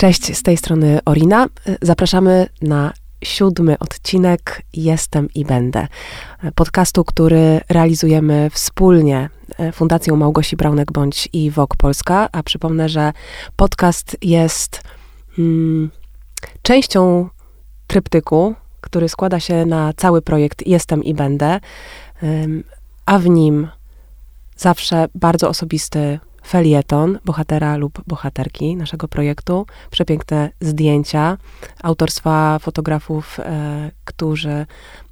Cześć, z tej strony Orina. Zapraszamy na siódmy odcinek Jestem i Będę. Podcastu, który realizujemy wspólnie Fundacją Małgosi Braunek-Bądź i WOK Polska. A przypomnę, że podcast jest mm, częścią tryptyku, który składa się na cały projekt Jestem i Będę, a w nim zawsze bardzo osobisty felieton bohatera lub bohaterki naszego projektu, przepiękne zdjęcia autorstwa fotografów, e, którzy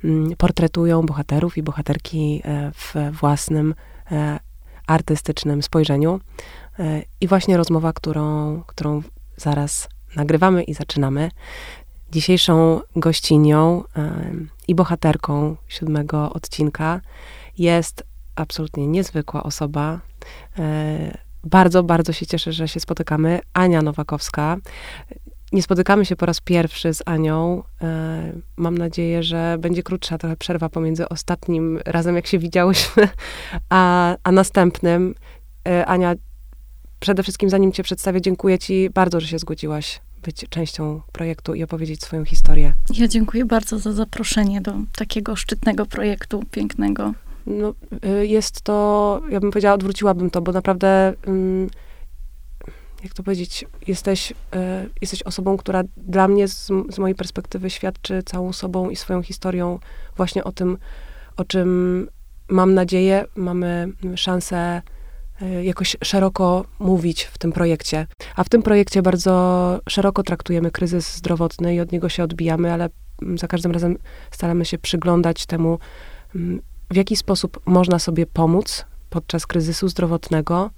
m, portretują bohaterów i bohaterki e, w własnym e, artystycznym spojrzeniu. I właśnie rozmowa, którą, którą zaraz nagrywamy i zaczynamy. Dzisiejszą gościnią i bohaterką siódmego odcinka jest absolutnie niezwykła osoba. E, bardzo, bardzo się cieszę, że się spotykamy. Ania Nowakowska. Nie spotykamy się po raz pierwszy z Anią. E, mam nadzieję, że będzie krótsza trochę przerwa pomiędzy ostatnim razem, jak się widziałyśmy, a, a następnym. E, Ania, przede wszystkim zanim cię przedstawię, dziękuję ci bardzo, że się zgodziłaś być częścią projektu i opowiedzieć swoją historię. Ja dziękuję bardzo za zaproszenie do takiego szczytnego projektu, pięknego. No, y, jest to, ja bym powiedziała, odwróciłabym to, bo naprawdę, mm, jak to powiedzieć, jesteś, y, jesteś osobą, która dla mnie, z, z mojej perspektywy, świadczy całą sobą i swoją historią właśnie o tym, o czym mam nadzieję, mamy szansę y, jakoś szeroko mówić w tym projekcie. A w tym projekcie bardzo szeroko traktujemy kryzys zdrowotny i od niego się odbijamy, ale mm, za każdym razem staramy się przyglądać temu, mm, w jaki sposób można sobie pomóc podczas kryzysu zdrowotnego,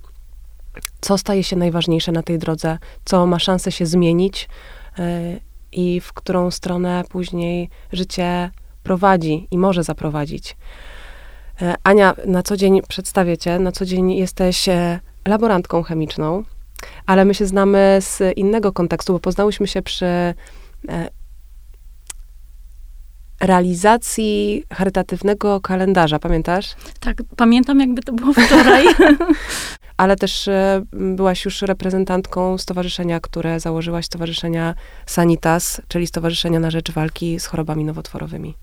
co staje się najważniejsze na tej drodze, co ma szansę się zmienić yy, i w którą stronę później życie prowadzi i może zaprowadzić. Yy, Ania, na co dzień przedstawię cię, na co dzień jesteś e, laborantką chemiczną, ale my się znamy z innego kontekstu, bo poznałyśmy się przy e, realizacji charytatywnego kalendarza, pamiętasz? Tak, pamiętam jakby to było wczoraj. Ale też e, byłaś już reprezentantką stowarzyszenia, które założyłaś, Stowarzyszenia Sanitas, czyli Stowarzyszenia na rzecz walki z chorobami nowotworowymi.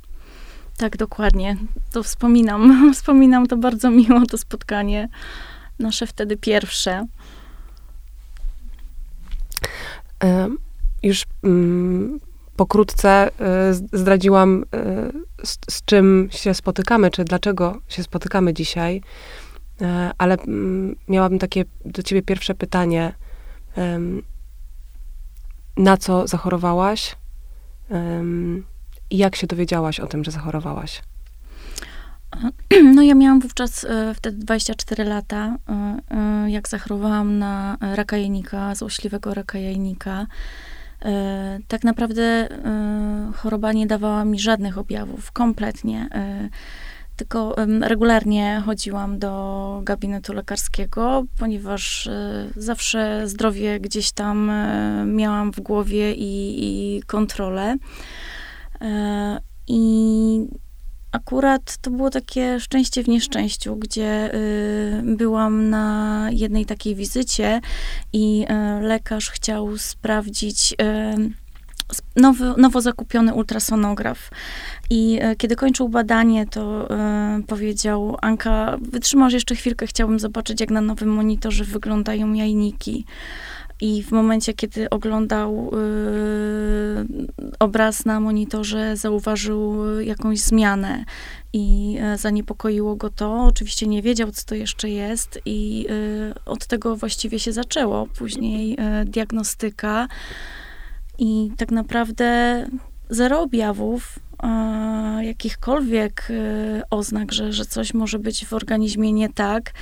Tak, dokładnie. To wspominam. Wspominam to bardzo miło, to spotkanie. Nasze wtedy pierwsze. Już mm, pokrótce y, zdradziłam, y, z, z, czym się spotykamy, czy dlaczego się spotykamy dzisiaj, y, ale mm, miałabym takie do ciebie pierwsze pytanie. Na co zachorowałaś i jak się dowiedziałaś o tym, że zachorowałaś? No ja miałam wówczas wtedy 24 lata, jak zachorowałam na raka jajnika, złośliwego raka jajnika. E, tak naprawdę e, choroba nie dawała mi żadnych objawów, kompletnie. E, tylko regularnie chodziłam do gabinetu lekarskiego, ponieważ zawsze zdrowie gdzieś tam miałam w głowie i, i kontrolę. I akurat to było takie szczęście w nieszczęściu, gdzie y, byłam na jednej takiej wizycie i y, lekarz chciał sprawdzić y, nowy, nowo zakupiony ultrasonograf. I y, kiedy kończył badanie, to y, powiedział: Anka, wytrzymasz jeszcze chwilkę, chciałbym zobaczyć, jak na nowym monitorze wyglądają jajniki. I w momencie, kiedy oglądał y, obraz na monitorze, zauważył jakąś zmianę i y, zaniepokoiło go to. Oczywiście nie wiedział, co to jeszcze jest, i y, od tego właściwie się zaczęło. Później y, diagnostyka i tak naprawdę zero objawów. jakichkolwiek y, oznak, że, że coś może być w organizmie nie tak.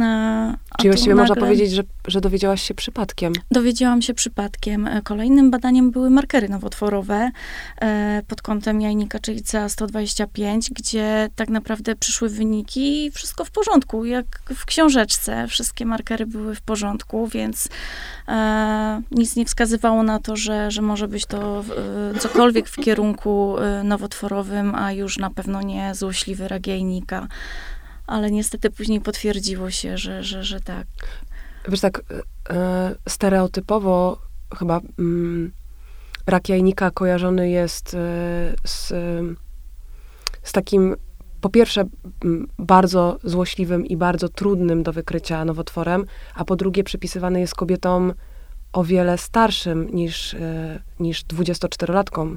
E, Czyli właściwie nagle... można powiedzieć, że, że dowiedziałaś się przypadkiem. Dowiedziałam się przypadkiem. E, kolejnym badaniem były markery nowotworowe e, pod kątem jajnika, czyli CA125, gdzie tak naprawdę przyszły wyniki i wszystko w porządku, jak w książeczce. Wszystkie markery były w porządku, więc nic nie wskazywało na to, że, że może być to cokolwiek w kierunku nowotworowym, a już na pewno nie złośliwy rak jajnika ale niestety później potwierdziło się, że, że, że tak. Wiesz, tak e, stereotypowo chyba mm, rak jajnika kojarzony jest y, z, z takim po pierwsze bardzo złośliwym i bardzo trudnym do wykrycia nowotworem, a po drugie przypisywany jest kobietom o wiele starszym niż, e, niż 24-latkom.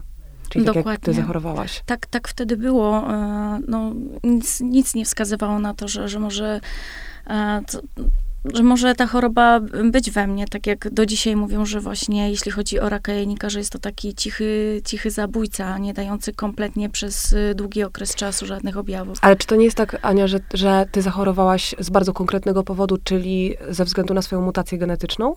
Czyli Dokładnie. tak jak ty zachorowałaś. Tak, tak wtedy było. E, no, nic, nic nie wskazywało na to, że, że może e, to, że może ta choroba być we mnie, tak jak do dzisiaj mówią, że właśnie jeśli chodzi o raka jajnika, że jest to taki cichy, cichy zabójca, nie dający kompletnie przez długi okres czasu żadnych objawów. Ale czy to nie jest tak, Ania, że, że ty zachorowałaś z bardzo konkretnego powodu, czyli ze względu na swoją mutację genetyczną?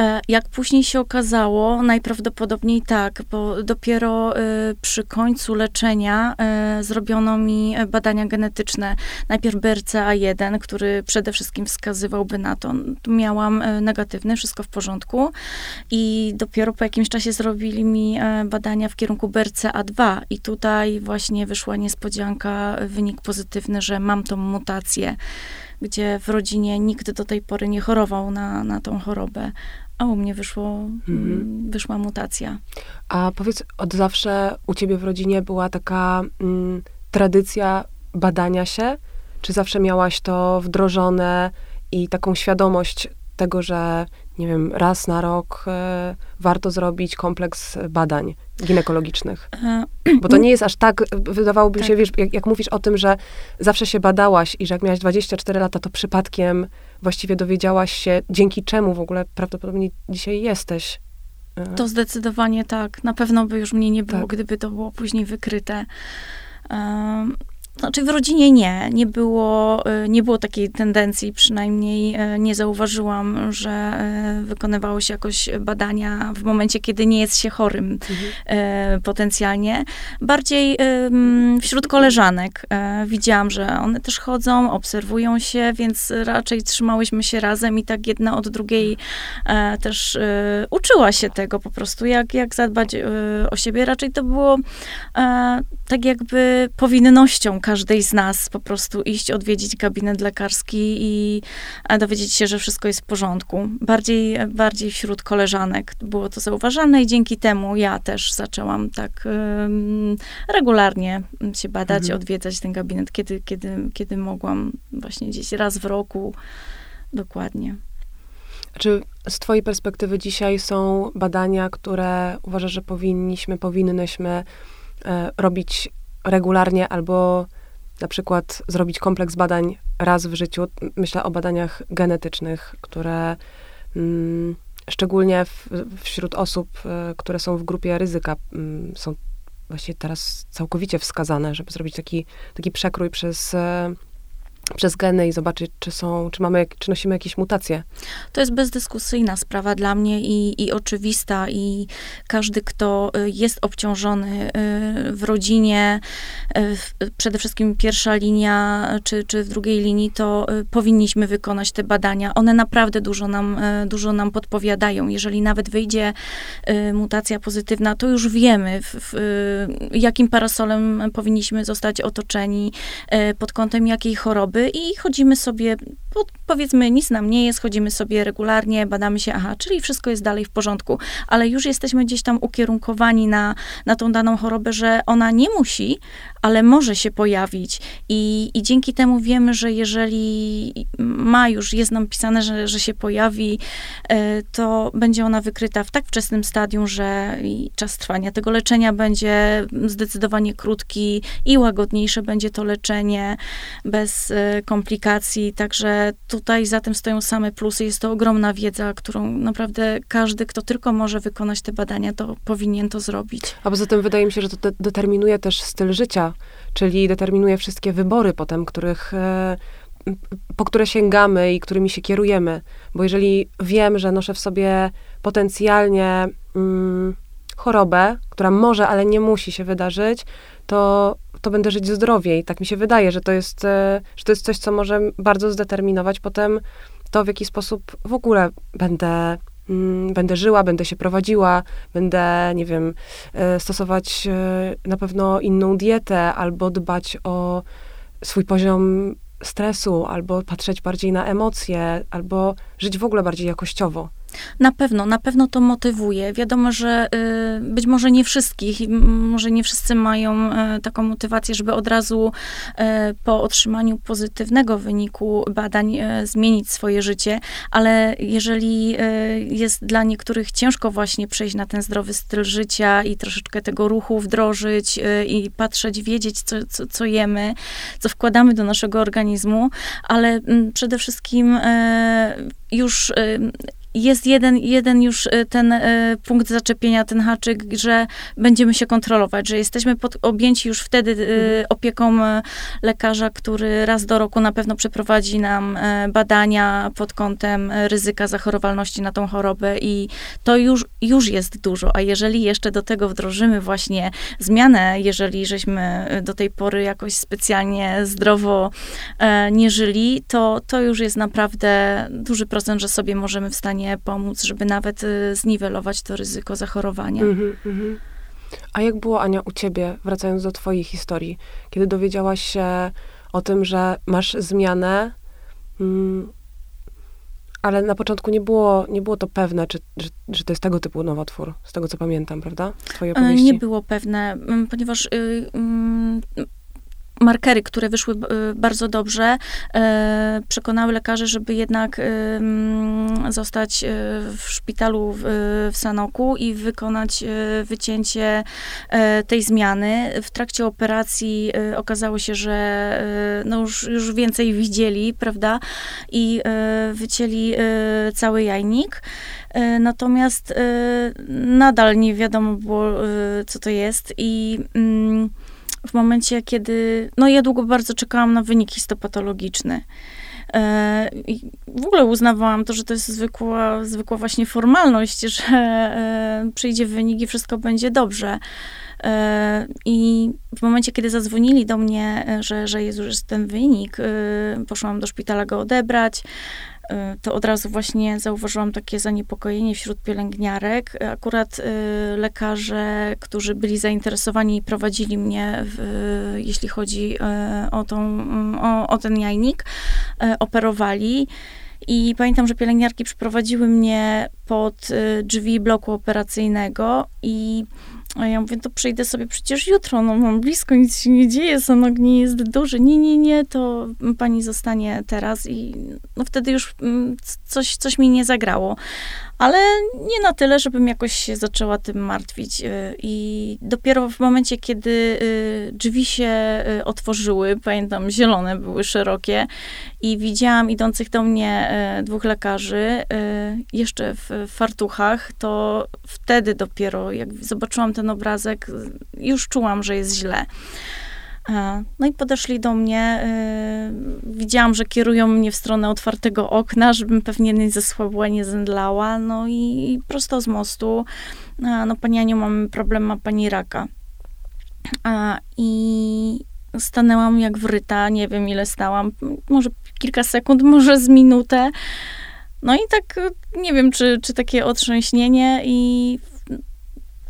E, jak później się okazało, najprawdopodobniej tak, bo dopiero e, przy końcu leczenia e, zrobiono mi badania genetyczne. Najpierw BRCA1, który przede wszystkim wskazywałby na to. Miałam negatywny, wszystko w porządku i dopiero po jakimś czasie zrobili mi badania w kierunku BRCA2 i tutaj właśnie wyszła niespodzianka, wynik pozytywny, że mam tą mutację gdzie w rodzinie nikt do tej pory nie chorował na, na tą chorobę, a u mnie wyszło, mhm. Mm, wyszła mutacja. A powiedz, od zawsze u ciebie w rodzinie była taka mm, tradycja badania się? Czy zawsze miałaś to wdrożone i taką świadomość tego, że nie wiem, raz na rok e, warto zrobić kompleks badań ginekologicznych. E, Bo to nie jest aż tak, wydawałoby tak. się, wiesz, jak, jak, mówisz o tym, że zawsze się badałaś i że jak miałaś 24 lata, to przypadkiem właściwie dowiedziałaś się, dzięki czemu w ogóle prawdopodobnie dzisiaj jesteś. E. To zdecydowanie tak. Na pewno by już mnie nie było, tak. gdyby to było później wykryte. Znaczy w rodzinie nie, nie było, y, nie było takiej tendencji, przynajmniej y, nie zauważyłam, że y, wykonywało się jakoś badania w momencie, kiedy nie jest się chorym mhm. potencjalnie. Bardziej wśród koleżanek widziałam, że one też chodzą, obserwują się, więc raczej trzymałyśmy się razem i tak jedna od drugiej też uczyła się tego po prostu, jak, jak zadbać o siebie. Raczej to było tak jakby powinnością każdej z nas po prostu iść, odwiedzić gabinet lekarski i dowiedzieć się, że wszystko jest w porządku. Bardziej, bardziej wśród koleżanek było to zauważalne i dzięki temu ja też zaczęłam tak um, regularnie się badać, mhm. odwiedzać ten gabinet, kiedy, kiedy, kiedy mogłam właśnie gdzieś raz w roku. Dokładnie. Czy z Twojej perspektywy dzisiaj są badania, które uważasz, że powinniśmy, powinnyśmy e, robić regularnie albo na przykład zrobić kompleks badań raz w życiu. Myślę o badaniach genetycznych, które mm, szczególnie w, wśród osób, y, które są w grupie ryzyka, y, są właściwie teraz całkowicie wskazane, żeby zrobić taki, taki przekrój przez y, przez geny i zobaczyć, czy są, czy mamy, czy nosimy jakieś mutacje. To jest bezdyskusyjna sprawa dla mnie i, i oczywista i każdy, kto y, jest obciążony y, w rodzinie, y, przede wszystkim pierwsza linia, czy, czy w drugiej linii, to powinniśmy wykonać te badania. One naprawdę dużo nam, dużo nam podpowiadają. Jeżeli nawet wyjdzie mutacja pozytywna, to już wiemy, w, w, jakim parasolem powinniśmy zostać otoczeni, pod kątem jakiej choroby, i chodzimy sobie, powiedzmy, nic nam nie jest, chodzimy sobie regularnie, badamy się, aha, czyli wszystko jest dalej w porządku, ale już jesteśmy gdzieś tam ukierunkowani na, na tą daną chorobę, że ona nie musi, ale może się pojawić. I, i dzięki temu wiemy, że jeżeli ma już, jest nam pisane, że, że się pojawi, e, to będzie ona wykryta w tak wczesnym stadium, że czas trwania tego leczenia będzie zdecydowanie krótki i łagodniejsze będzie to leczenie bez e, komplikacji. Także tutaj za tym stoją same plusy. Jest to ogromna wiedza, którą naprawdę każdy, kto tylko może wykonać te badania, to powinien to zrobić. A poza tym wydaje mi się, że to de determinuje też styl życia czyli determinuje wszystkie wybory potem, których, e, po które sięgamy i którymi się kierujemy. Bo jeżeli wiem, że noszę w sobie potencjalnie mm, chorobę, która może, ale nie musi się wydarzyć, to, to będę żyć zdrowiej. Tak mi się wydaje, że to, jest, e, że to jest coś, co może bardzo zdeterminować potem to, w jaki sposób w ogóle będę będę żyła, będę się prowadziła, będę, nie wiem, e, stosować e, na pewno inną dietę, albo dbać o swój poziom stresu, albo patrzeć bardziej na emocje, albo żyć w ogóle bardziej jakościowo. Na pewno, na pewno to motywuje. Wiadomo, że y, być może nie wszystkich, może nie wszyscy mają y, taką motywację, żeby od razu y, po otrzymaniu pozytywnego wyniku badań y, zmienić swoje życie, ale jeżeli y, jest dla niektórych ciężko właśnie przejść na ten zdrowy styl życia i troszeczkę tego ruchu wdrożyć y, i patrzeć, wiedzieć, co, co, co jemy, co wkładamy do naszego organizmu, ale mm, przede wszystkim już jest jeden, jeden już y, ten y, punkt zaczepienia, ten haczyk, że będziemy się kontrolować, że jesteśmy pod, objęci już wtedy y, mhm. opieką lekarza, który raz do roku na pewno przeprowadzi nam badania pod kątem ryzyka zachorowalności na tą chorobę i to już, już jest dużo, a jeżeli jeszcze do tego wdrożymy właśnie zmianę, jeżeli żeśmy do tej pory jakoś specjalnie zdrowo nie żyli, to, to już jest naprawdę duży procent, że sobie możemy w stanie stanie pomóc, żeby nawet y, zniwelować to ryzyko zachorowania. Mm -hmm, A jak było, Ania, u ciebie, wracając do twojej historii, kiedy dowiedziałaś się o tym, że masz zmianę, mm, ale na początku nie było, nie było to pewne, czy, że, że to jest tego typu nowotwór, z tego co pamiętam, prawda? Z twojej e, opowieści. Nie było pewne, ponieważ y, y, markery, które wyszły y, bardzo dobrze, e, przekonały lekarzy, żeby jednak zostać e, w szpitalu w Sanoku i wykonać e, wycięcie tej zmiany. W trakcie operacji okazało się, że no już, już więcej widzieli, prawda, i wycięli cały jajnik. Natomiast nadal nie wiadomo było, co to jest i mm, w momencie, kiedy, no ja długo bardzo czekałam na wynik histopatologiczny. E, I w ogóle uznawałam to, że to jest zwykła, zwykła właśnie formalność, że e, przyjdzie wynik i wszystko będzie dobrze. E, I w momencie, kiedy zadzwonili do mnie, że, że jest już ten wynik, poszłam do szpitala go odebrać. Y, to od razu właśnie zauważyłam takie zaniepokojenie wśród pielęgniarek. Akurat y, lekarze, którzy byli zainteresowani i prowadzili mnie, w, jeśli chodzi y, o, tą, o, o ten jajnik, operowali. I pamiętam, że pielęgniarki przyprowadziły mnie pod drzwi bloku operacyjnego i a ja mówię, to przyjdę sobie przecież jutro, no mam blisko, nic się nie dzieje, sanok nie jest duży. Nie, nie, nie, to pani zostanie teraz i no wtedy już mm, coś, coś mi nie zagrało ale nie na tyle, żebym jakoś się zaczęła tym martwić. Y, I dopiero w momencie, kiedy y, drzwi się y, otworzyły, pamiętam, zielone były szerokie, i widziałam idących do mnie dwóch lekarzy, jeszcze w fartuchach, to wtedy dopiero, jak zobaczyłam ten obrazek, już czułam, że jest źle. No i podeszli do mnie. Y, widziałam, że kierują mnie w stronę otwartego okna, żebym pewnie nie zesłabła, nie zemdlała. No i prosto z mostu. No pani Aniu, mamy problem, ma pani raka. I stanęłam jak wryta, nie wiem ile stałam, może kilka sekund, może z minutę. No i tak, nie wiem, czy, czy takie otrzęśnienie i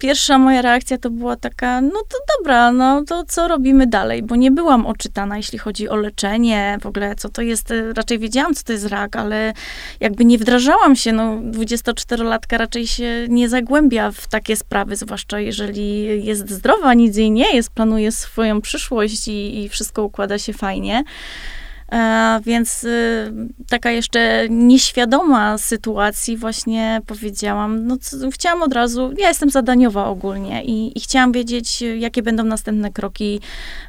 pierwsza moja reakcja to była taka, no to dobra, no to co robimy dalej, bo nie byłam oczytana, jeśli chodzi o leczenie, w ogóle co to jest, raczej wiedziałam, co to jest rak, ale jakby nie wdrażałam się, no 24-latka raczej się nie zagłębia w takie sprawy, zwłaszcza jeżeli jest zdrowa, nic jej nie jest, planuje swoją przyszłość i, i wszystko układa się fajnie. E, więc y, taka jeszcze nieświadoma sytuacji właśnie powiedziałam, no chciałam od razu, ja jestem zadaniowa ogólnie i, i chciałam wiedzieć, jakie będą następne kroki,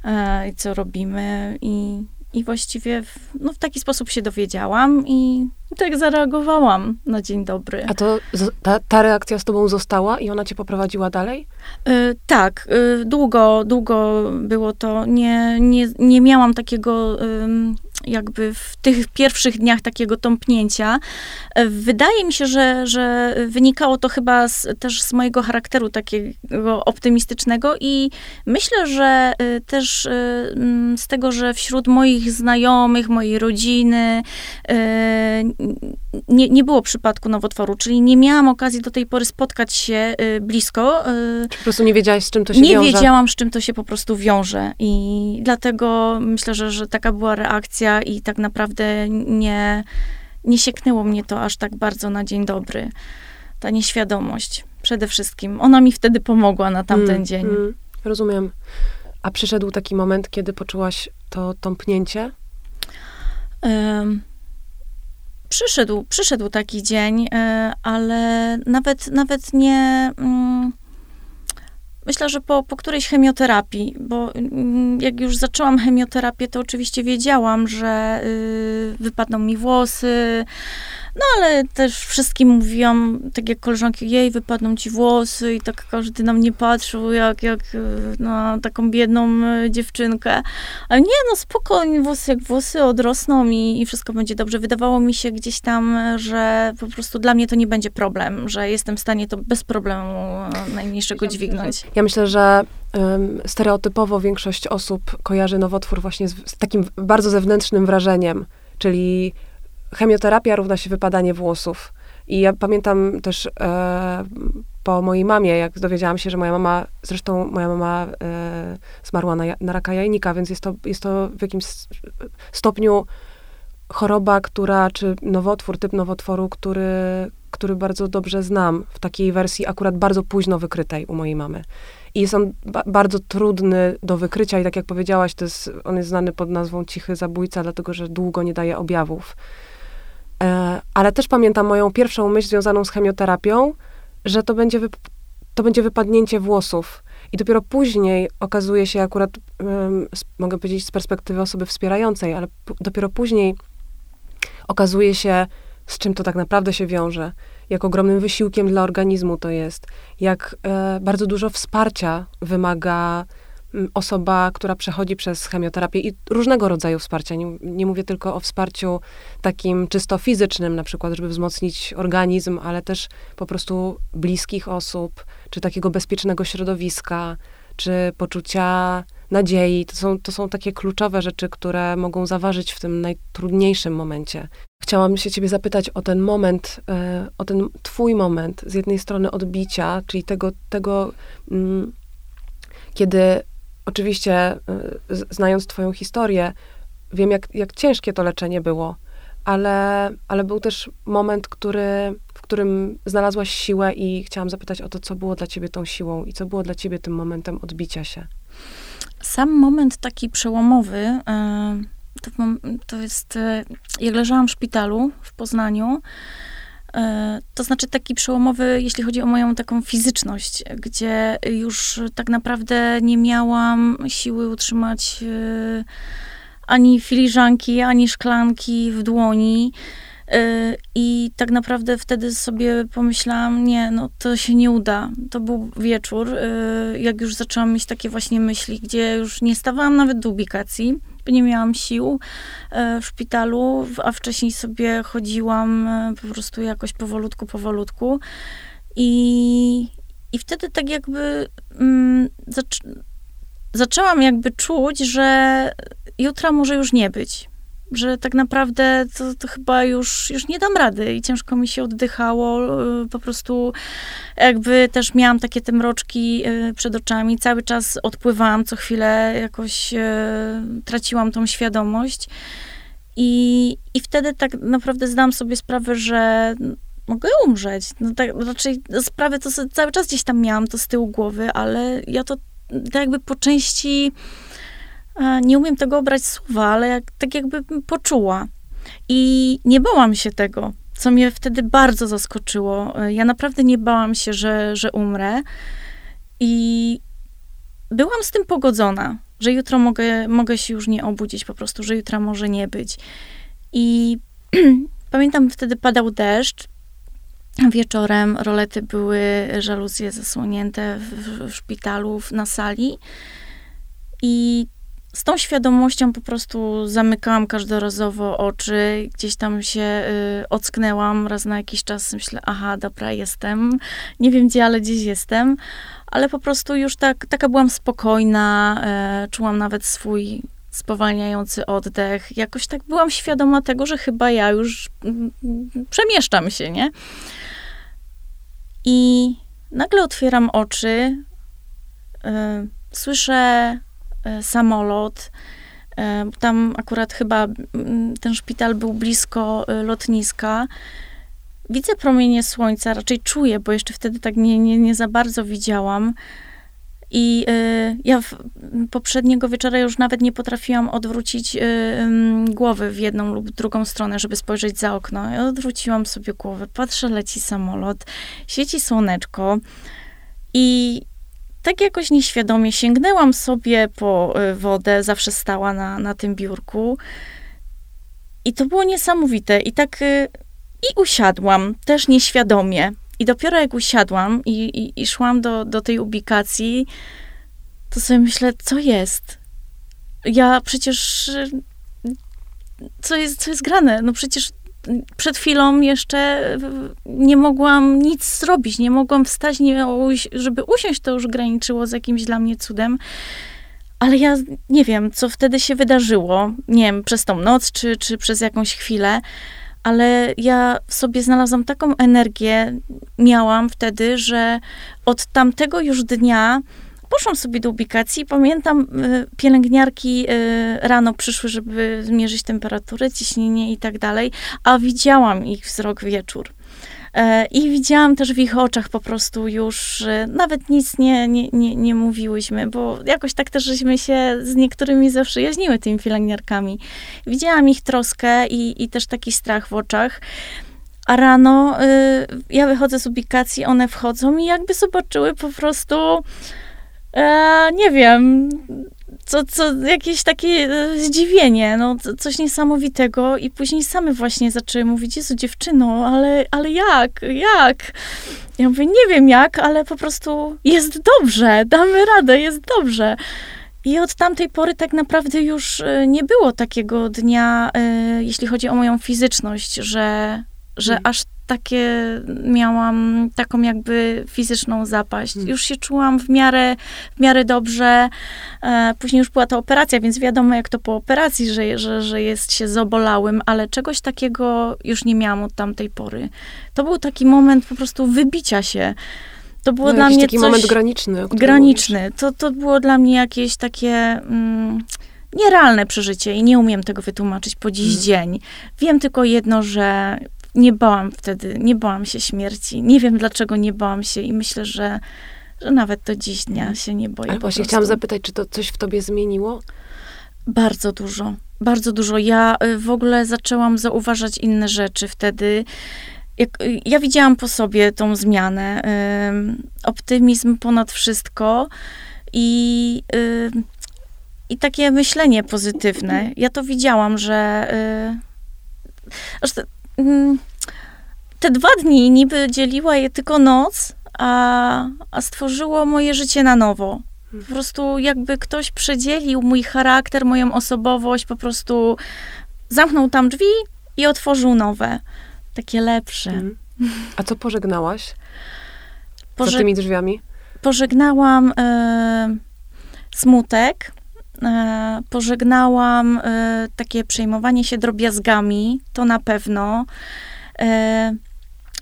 e, co robimy i, i właściwie w, no, w taki sposób się dowiedziałam i tak zareagowałam na dzień dobry. A to ta, ta reakcja z tobą została i ona cię poprowadziła dalej? Yy, tak, yy, długo, długo było to. Nie, nie, nie miałam takiego jakby w tych pierwszych dniach takiego tąpnięcia. E, wydaje mi się, że, że wynikało to chyba z, też z mojego charakteru takiego optymistycznego i myślę, że też e, z tego, że wśród moich znajomych, mojej rodziny nie, nie było przypadku nowotworu, czyli nie miałam okazji do tej pory spotkać się blisko. Czy po prostu nie wiedziałaś, z czym to się nie wiąże? Nie wiedziałam, z czym to się po prostu wiąże i dlatego myślę, że, że taka była reakcja i tak naprawdę nie, nie sieknęło mnie to aż tak bardzo na dzień dobry. Ta nieświadomość przede wszystkim. Ona mi wtedy pomogła na tamten mm, dzień. Mm, rozumiem. A przyszedł taki moment, kiedy poczułaś to tąpnięcie? Um, przyszedł, przyszedł taki dzień, e, ale nawet, nawet nie. Um, Myślę, że po, po którejś chemioterapii, bo mm, jak już zaczęłam chemioterapię, to oczywiście wiedziałam, że y, wypadną mi włosy, no ale też wszystkim mówiłam, tak jak koleżanki, jej, wypadną ci włosy i tak każdy na mnie patrzył jak, jak y, na taką biedną y, dziewczynkę. Ale nie, no spokojnie, włosy jak włosy odrosną i, i wszystko będzie dobrze. Wydawało mi się gdzieś tam, że po prostu dla mnie to nie będzie problem, że jestem w stanie to bez problemu y, najmniejszego dźwignąć. Ja myślę, że um, stereotypowo większość osób kojarzy nowotwór właśnie z, z takim bardzo zewnętrznym wrażeniem, czyli chemioterapia równa się wypadanie włosów. I ja pamiętam też e, po mojej mamie, jak dowiedziałam się, że moja mama, zresztą moja mama e, zmarła na, na raka jajnika, więc jest to, jest to w jakimś stopniu choroba, która, czy nowotwór, typ nowotworu, który, który bardzo dobrze znam, w takiej wersji akurat bardzo późno wykrytej u mojej mamy. I jest on ba bardzo trudny do wykrycia i tak jak powiedziałaś, to jest, on jest znany pod nazwą cichy zabójca, dlatego że długo nie daje objawów. E, ale też pamiętam moją pierwszą myśl związaną z chemioterapią, że to będzie, to będzie wypadnięcie włosów. I dopiero później okazuje się akurat, um, mogę powiedzieć z perspektywy osoby wspierającej, ale dopiero później okazuje się, z czym to tak naprawdę się wiąże, jak ogromnym wysiłkiem dla organizmu to jest, jak e, bardzo dużo wsparcia wymaga osoba, która przechodzi przez chemioterapię i różnego rodzaju wsparcia. Nie, nie, mówię tylko o wsparciu takim czysto fizycznym, na przykład, żeby wzmocnić organizm, ale też po prostu bliskich osób, czy takiego bezpiecznego środowiska, czy poczucia nadziei. To są, to są takie kluczowe rzeczy, które mogą zaważyć w tym najtrudniejszym momencie. Chciałam się ciebie zapytać o ten moment, e, o ten twój moment, z jednej strony odbicia, czyli tego, tego mm, kiedy Oczywiście, y, znając Twoją historię, wiem, jak, jak ciężkie to leczenie było, ale, ale był też moment, który, w którym znalazłaś siłę i chciałam zapytać o to, co było dla Ciebie tą siłą i co było dla Ciebie tym momentem odbicia się. Sam moment taki przełomowy, y, to, to jest, y, jak leżałam w szpitalu w Poznaniu, E, to znaczy taki przełomowy, jeśli chodzi o moją taką fizyczność, gdzie już tak naprawdę nie miałam siły utrzymać e, ani filiżanki, ani szklanki w dłoni. E, I tak naprawdę wtedy sobie pomyślałam, nie, no to się nie uda. To był wieczór, jak już zaczęłam mieć takie właśnie myśli, gdzie już nie stawałam nawet do ubikacji nie miałam sił e, w szpitalu, a wcześniej sobie chodziłam e, po prostu jakoś powolutku, powolutku. I, i wtedy tak jakby mm, zac zaczęłam jakby czuć, że jutra może już nie być że tak naprawdę to, to, chyba już, już nie dam rady i ciężko mi się oddychało. Y, po prostu jakby też miałam takie te mroczki y, przed oczami. Cały czas odpływałam, co chwilę jakoś y, traciłam tą świadomość. I, I wtedy tak naprawdę zdałam sobie sprawę, że mogę umrzeć. No tak, raczej sprawę to cały czas gdzieś tam miałam to z tyłu głowy, ale ja to tak jakby po części nie umiem tego obrać słowa, ale jak, tak jakby poczuła. I nie bałam się tego, co mnie wtedy bardzo zaskoczyło. Ja naprawdę nie bałam się, że, że umrę. I byłam z tym pogodzona, że jutro mogę, mogę się już nie obudzić, po prostu, że jutra może nie być. I pamiętam, wtedy padał deszcz. Wieczorem rolety były, żaluzje zasłonięte w, w szpitalu, na sali. I z tą świadomością po prostu zamykałam każdorazowo oczy, gdzieś tam się y, ocknęłam raz na jakiś czas, myślę, aha, dobra, jestem, nie wiem gdzie, ale gdzieś jestem, ale po prostu już tak, taka byłam spokojna, y, czułam nawet swój spowalniający oddech, jakoś tak byłam świadoma tego, że chyba ja już y, przemieszczam się, nie? I nagle otwieram oczy, y, słyszę samolot. E, tam akurat chyba ten szpital był blisko e, lotniska. Widzę promienie słońca, raczej czuję, bo jeszcze wtedy tak nie, nie, nie za bardzo widziałam. I y, ja poprzedniego wieczora już nawet nie potrafiłam odwrócić y, y, głowy w jedną lub drugą stronę, żeby spojrzeć za okno. Ja odwróciłam sobie głowę, patrzę, leci samolot, świeci słoneczko i tak jakoś nieświadomie sięgnęłam sobie po y, wodę, zawsze stała na, na tym biurku. I to było niesamowite. I tak y, i usiadłam, też nieświadomie. I dopiero jak usiadłam i, i, i szłam do, do tej ubikacji, to sobie myślę, co jest? Ja przecież. Co jest, co jest grane? No przecież przed chwilą jeszcze nie mogłam nic zrobić, nie mogłam wstać, nie, żeby usiąść, to już graniczyło z jakimś dla mnie cudem. Ale ja nie wiem, co wtedy się wydarzyło. Nie wiem, przez tą noc, czy, czy przez jakąś chwilę ale ja sobie znalazłam taką energię, miałam wtedy, że od tamtego już dnia poszłam sobie do ubikacji. Pamiętam, y, pielęgniarki y, rano przyszły, żeby zmierzyć temperaturę, ciśnienie i tak dalej, a widziałam ich wzrok wieczór. E, I widziałam też w ich oczach po prostu już, nawet nic nie, nie, nie, nie mówiłyśmy, bo jakoś tak też żeśmy się z niektórymi zaprzyjaźniły tymi pielęgniarkami. Widziałam ich troskę i, i też taki strach w oczach. A rano y, ja wychodzę z ubikacji, one wchodzą i jakby zobaczyły po prostu, e, nie wiem, co, co, jakieś takie e, zdziwienie, no, coś niesamowitego i później same właśnie zaczęły mówić, Jezu, dziewczyno, ale, ale jak, jak? Ja mówię, nie wiem jak, ale po prostu jest dobrze, damy radę, jest dobrze. I od tamtej pory tak naprawdę już e, nie było takiego dnia, e, jeśli chodzi o moją fizyczność, że, że hmm. aż takie miałam taką jakby fizyczną zapaść. Hmm. Już się czułam w miarę, w miarę dobrze. E, później już była ta operacja, więc wiadomo jak to po operacji, że, że, że jest się zobolałym, ale czegoś takiego już nie miałam od tamtej pory. To był taki moment po prostu wybicia się. To było no, dla mnie taki coś... moment graniczny. Graniczny. To, to było dla mnie jakieś takie... Mm, nierealne przeżycie i nie umiem tego wytłumaczyć po dziś hmm. dzień. Wiem tylko jedno, że nie bałam wtedy, nie bałam się śmierci. Nie wiem, dlaczego nie bałam się i myślę, że, że nawet do dziś dnia się nie boję. Ale właśnie chciałam zapytać, czy to coś w tobie zmieniło? Bardzo dużo. Bardzo dużo. Ja y, w ogóle zaczęłam zauważać inne rzeczy wtedy. Jak, y, ja widziałam po sobie tą zmianę. optymizm ponad wszystko i, i takie myślenie pozytywne. Ja to widziałam, że. Y, te dwa dni niby dzieliła je tylko noc, a, a stworzyło moje życie na nowo. Po prostu jakby ktoś przedzielił mój charakter, moją osobowość, po prostu zamknął tam drzwi i otworzył nowe, takie lepsze. Mhm. A co pożegnałaś Poże... za tymi drzwiami? Pożegnałam y, smutek, E, pożegnałam e, takie przejmowanie się drobiazgami, to na pewno. E,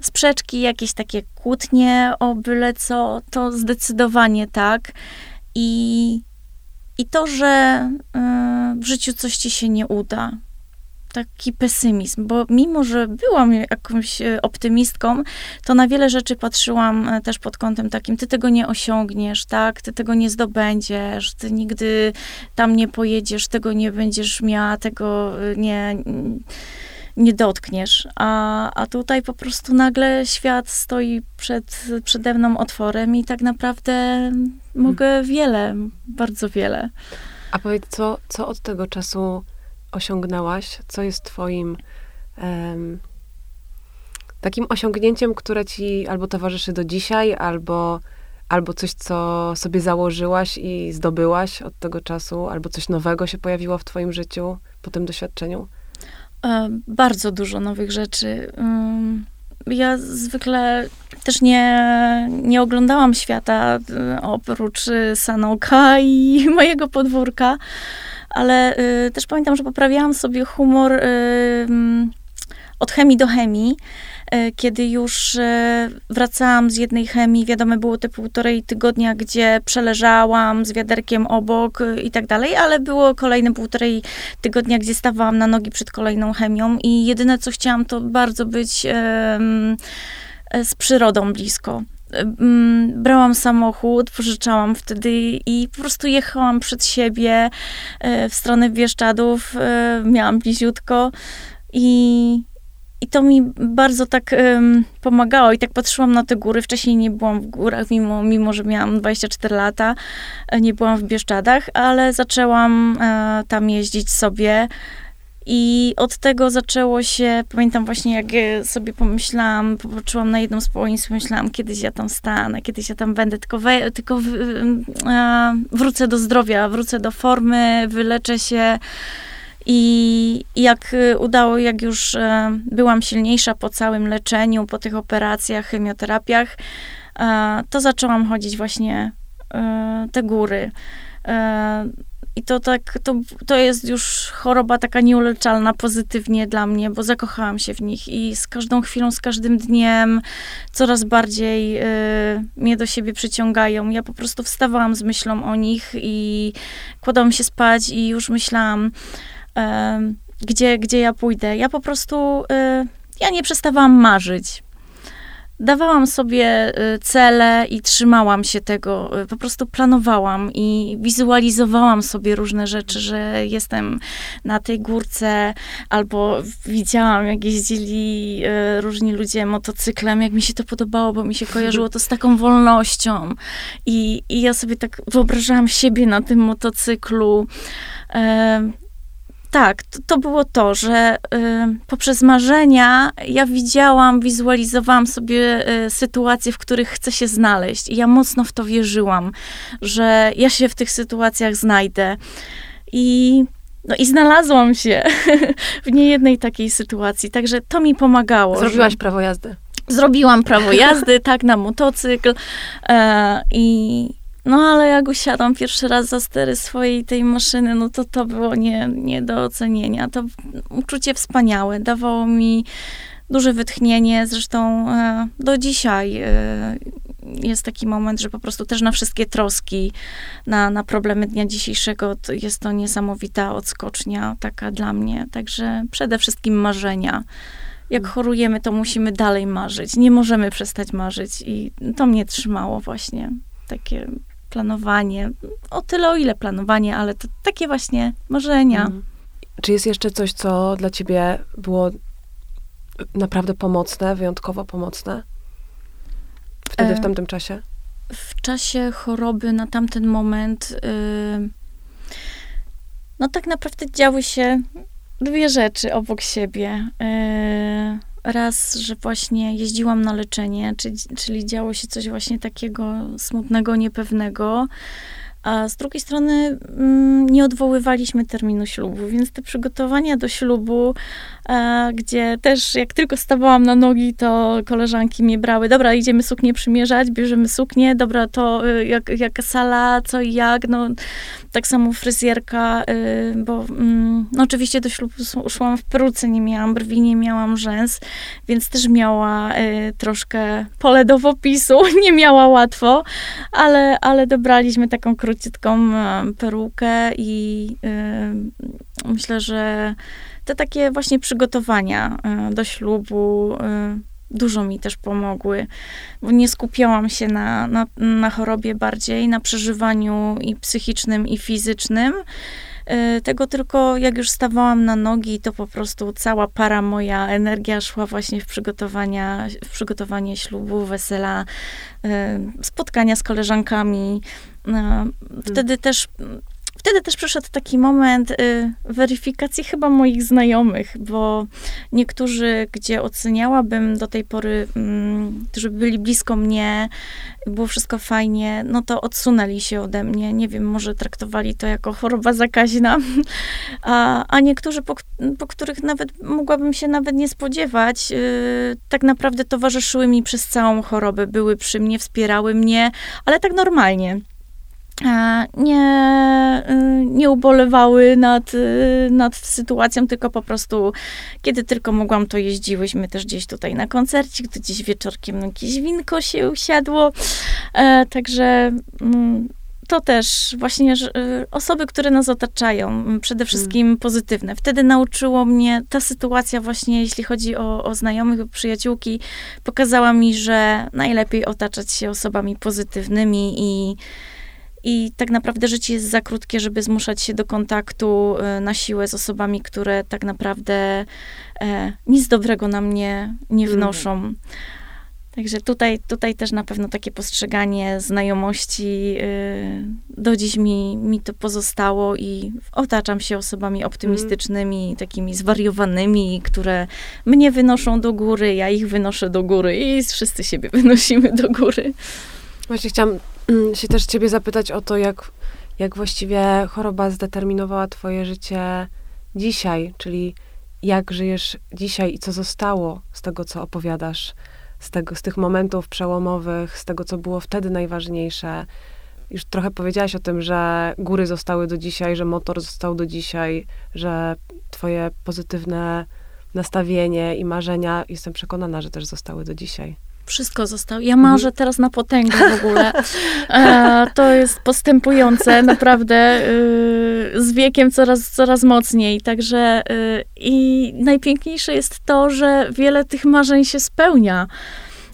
sprzeczki, jakieś takie kłótnie o byle co, to zdecydowanie tak. I, i to, że w życiu coś ci się nie uda, taki pesymizm, bo mimo, że byłam jakąś e, optymistką, to na wiele rzeczy patrzyłam e, też pod kątem takim, ty tego nie osiągniesz, tak, ty tego nie zdobędziesz, ty nigdy tam nie pojedziesz, tego nie będziesz miała, tego e, nie nie dotkniesz. A, a tutaj po prostu nagle świat stoi przed, przede mną otworem i tak naprawdę mogę wiele, bardzo wiele. A powiedz, co, co od tego czasu osiągnęłaś, co jest twoim um, takim osiągnięciem, które ci albo towarzyszy do dzisiaj, albo, albo coś, co sobie założyłaś i zdobyłaś od tego czasu, albo coś nowego się pojawiło w twoim życiu po tym doświadczeniu? E, bardzo dużo nowych rzeczy. Ja zwykle też nie, nie oglądałam świata e, oprócz Sanoka i mojego podwórka ale y, też pamiętam, że poprawiałam sobie humor y, od chemii do chemii. e, kiedy już e, wracałam z jednej chemii, wiadomo, było te półtorej tygodnia, gdzie przeleżałam z wiaderkiem obok e, i tak dalej, ale było kolejne półtorej tygodnia, gdzie stawałam na nogi przed kolejną chemią i jedyne, co chciałam, to bardzo być z przyrodą blisko brałam samochód, pożyczałam wtedy i po prostu jechałam przed siebie w stronę Bieszczadów, miałam bliziutko i, i to mi bardzo tak pomagało i tak patrzyłam na te góry. Wcześniej nie byłam w górach, mimo, mimo że miałam 24 lata, e, nie byłam w Bieszczadach, ale zaczęłam e, tam jeździć sobie. I od tego zaczęło się, pamiętam właśnie, jak sobie pomyślałam, popatrzyłam na jedną z połonic, pomyślałam, kiedyś ja tam stanę, kiedyś ja tam będę, tylko, we, tylko w, e, wrócę do zdrowia, wrócę do formy, wyleczę się i jak y, udało, jak już e, byłam silniejsza po całym leczeniu, po tych operacjach, chemioterapiach, e, to zaczęłam chodzić właśnie e, te góry. I to tak, to, to jest już choroba taka nieuleczalna pozytywnie dla mnie, bo zakochałam się w nich i z każdą chwilą, z każdym dniem coraz bardziej y, mnie do siebie przyciągają. Ja po prostu wstawałam z myślą o nich i kładłam się spać i już myślałam, gdzie, gdzie ja pójdę. Ja po prostu, y, ja nie przestawałam marzyć. Dawałam sobie y, cele i trzymałam się tego, y, po prostu planowałam i wizualizowałam sobie różne rzeczy, że jestem na tej górce, albo widziałam, jak jeździli różni ludzie motocyklem, jak mi się to podobało, bo mi się kojarzyło to z taką wolnością. I, i ja sobie tak wyobrażałam siebie na tym motocyklu. Tak, to, to, było to, że y, poprzez marzenia ja widziałam, wizualizowałam sobie y, sytuacje, w których chcę się znaleźć. I ja mocno w to wierzyłam, że ja się w tych sytuacjach znajdę. I, no i znalazłam się w niejednej takiej sytuacji, także to mi pomagało. Zrobiłaś że... prawo jazdy. Zrobiłam prawo jazdy, tak, na motocykl. E, I no ale jak usiadłam pierwszy raz za stery swojej tej maszyny, no to to było nie, nie do ocenienia. To uczucie wspaniałe. Dawało mi duże wytchnienie. Zresztą e, do dzisiaj e, jest taki moment, że po prostu też na wszystkie troski, na, na problemy dnia dzisiejszego to jest to niesamowita odskocznia taka dla mnie. Także przede wszystkim marzenia. Jak chorujemy, to musimy dalej marzyć. Nie możemy przestać marzyć i to mnie trzymało właśnie. Takie planowanie. O tyle, o ile planowanie, ale to takie właśnie marzenia. Mhm. Czy jest jeszcze coś, co dla ciebie było naprawdę pomocne, wyjątkowo pomocne? Wtedy, w e, tamtym czasie? W czasie choroby, na tamten moment, yy, no tak naprawdę działy się dwie rzeczy obok siebie. Yy, raz, że właśnie jeździłam na leczenie, czyli, czyli działo się coś właśnie takiego smutnego, niepewnego. A z drugiej strony mm, nie odwoływaliśmy terminu ślubu, więc te przygotowania do ślubu, gdzie też jak tylko stawałam na nogi, to koleżanki mnie brały, dobra, idziemy suknię przymierzać, bierzemy suknię, dobra, to y, jak, jaka sala, co i jak, no tak samo fryzjerka, y, bo mm, no, oczywiście do ślubu szłam w peruce, nie miałam brwi, nie miałam rzęs, więc też miała y, troszkę pole do popisu, nie miała łatwo, ale, ale dobraliśmy taką króciutką e, perukę i myślę, że te takie właśnie przygotowania y, do ślubu y, dużo mi też pomogły, bo nie skupiałam się na, na, na chorobie bardziej, na przeżywaniu i psychicznym, i fizycznym. Tego tylko jak już stawałam na nogi, to po prostu cała para moja energia szła właśnie w przygotowania, w przygotowanie ślubu, wesela, spotkania z koleżankami, no, wtedy też Wtedy też przyszedł taki moment y, weryfikacji chyba moich znajomych, bo niektórzy, gdzie oceniałabym do tej pory, mm, którzy byli blisko mnie, było wszystko fajnie, no to odsunęli się ode mnie. Nie wiem, może traktowali to jako choroba zakaźna, a, a niektórzy, po, po których nawet mogłabym się nawet nie spodziewać, y, tak naprawdę towarzyszyły mi przez całą chorobę, były przy mnie, wspierały mnie, ale tak normalnie nie, y, nie ubolewały nad, y, nad sytuacją, tylko po prostu, kiedy tylko mogłam, to jeździłyśmy też gdzieś tutaj na koncercik, to gdzieś wieczorkiem jakieś winko się usiadło. E, także mm, to też właśnie że, y, osoby, które nas otaczają, przede wszystkim hmm. pozytywne. Wtedy nauczyło mnie ta sytuacja właśnie, jeśli chodzi o, o znajomych, przyjaciółki, pokazała mi, że najlepiej otaczać się osobami pozytywnymi i i tak naprawdę życie jest za krótkie, żeby zmuszać się do kontaktu y, na siłę z osobami, które tak naprawdę e, nic dobrego na mnie nie mm. wnoszą. Także tutaj, tutaj też na pewno takie postrzeganie znajomości y, do dziś mi, mi to pozostało i otaczam się osobami optymistycznymi, mm. takimi zwariowanymi, które mnie wynoszą do góry, ja ich wynoszę do góry i wszyscy siebie wynosimy do góry. Właśnie chciałam się też ciebie zapytać o to, jak, jak właściwie choroba zdeterminowała twoje życie dzisiaj, czyli jak żyjesz dzisiaj i co zostało z tego, co opowiadasz, z, tego, z tych momentów przełomowych, z tego, co było wtedy najważniejsze. Już trochę powiedziałaś o tym, że góry zostały do dzisiaj, że motor został do dzisiaj, że twoje pozytywne nastawienie i marzenia, jestem przekonana, że też zostały do dzisiaj. Wszystko zostało. Ja marzę mhm. teraz na potęgę w ogóle. E, to jest postępujące naprawdę y, z wiekiem coraz, coraz mocniej. Także y, i najpiękniejsze jest to, że wiele tych marzeń się spełnia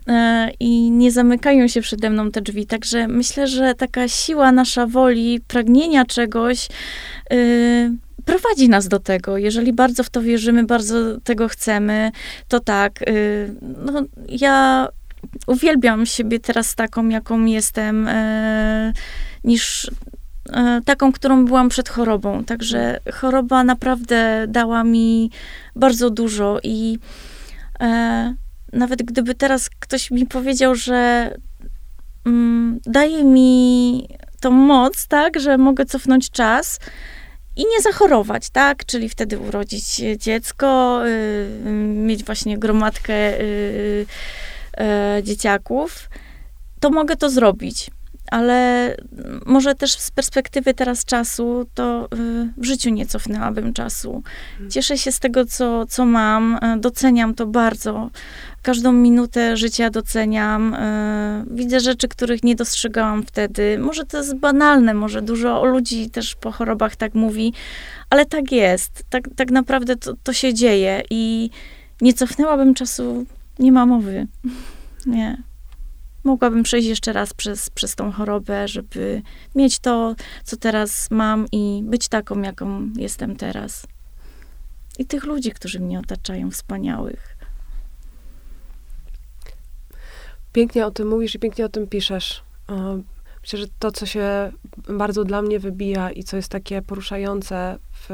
e, i nie zamykają się przede mną te drzwi. Także myślę, że taka siła nasza woli, pragnienia czegoś, prowadzi nas do tego. Jeżeli bardzo w to wierzymy, bardzo tego chcemy, to tak. No, ja uwielbiam siebie teraz taką, jaką jestem, e, niż e, taką, którą byłam przed chorobą. Także choroba naprawdę dała mi bardzo dużo i e, nawet gdyby teraz ktoś mi powiedział, że mm, daje mi tą moc, tak, że mogę cofnąć czas, i nie zachorować, tak? Czyli wtedy urodzić dziecko, y, mieć właśnie gromadkę y, e, dzieciaków, to mogę to zrobić. Ale może też z perspektywy teraz czasu, to y, w życiu nie cofnęłabym czasu. Mhm. Cieszę się z tego, co, co mam, e, doceniam to bardzo. Każdą minutę życia doceniam. E, widzę rzeczy, których nie dostrzegałam wtedy. Może to jest banalne, może dużo ludzi też po chorobach tak mówi, ale tak jest. Tak, tak naprawdę to, to się dzieje i nie cofnęłabym czasu nie ma mowy. Nie. Mogłabym przejść jeszcze raz przez, przez tą chorobę, żeby mieć to, co teraz mam i być taką, jaką jestem teraz. I tych ludzi, którzy mnie otaczają, wspaniałych. Pięknie o tym mówisz i pięknie o tym piszesz. Myślę, że to, co się bardzo dla mnie wybija i co jest takie poruszające w,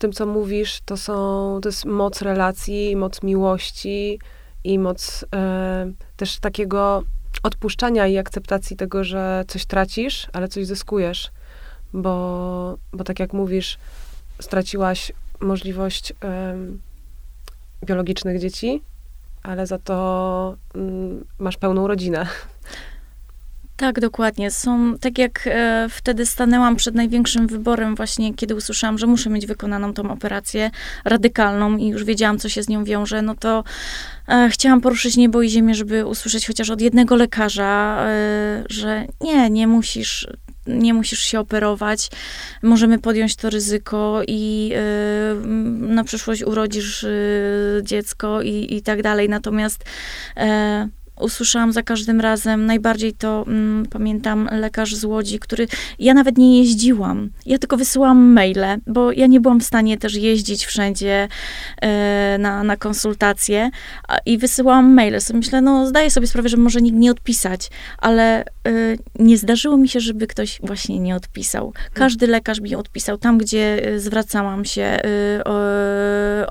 w tym, co mówisz, to są, to jest moc relacji, moc miłości i moc e, też takiego odpuszczania i akceptacji tego, że coś tracisz, ale coś zyskujesz. Bo, bo tak jak mówisz, straciłaś możliwość e, biologicznych dzieci, ale za to mm, masz pełną rodzinę. Tak, dokładnie. Są, tak jak e, wtedy stanęłam przed największym wyborem właśnie, kiedy usłyszałam, że muszę mieć wykonaną tą operację radykalną i już wiedziałam, co się z nią wiąże, no to e, chciałam poruszyć niebo i ziemię, żeby usłyszeć chociaż od jednego lekarza, e, że nie, nie musisz, nie musisz się operować, możemy podjąć to ryzyko i y, na przyszłość urodzisz y, dziecko i, i tak dalej. Natomiast y, usłyszałam za każdym razem, najbardziej to mm, pamiętam lekarz z Łodzi, który, ja nawet nie jeździłam, ja tylko wysyłałam maile, bo ja nie byłam w stanie też jeździć wszędzie e, na, na konsultacje a, i wysyłałam maile. So myślę, no zdaję sobie sprawę, że może nikt nie odpisać, ale e, nie zdarzyło mi się, żeby ktoś właśnie nie odpisał. Każdy lekarz mi odpisał tam, gdzie e, zwracałam się o,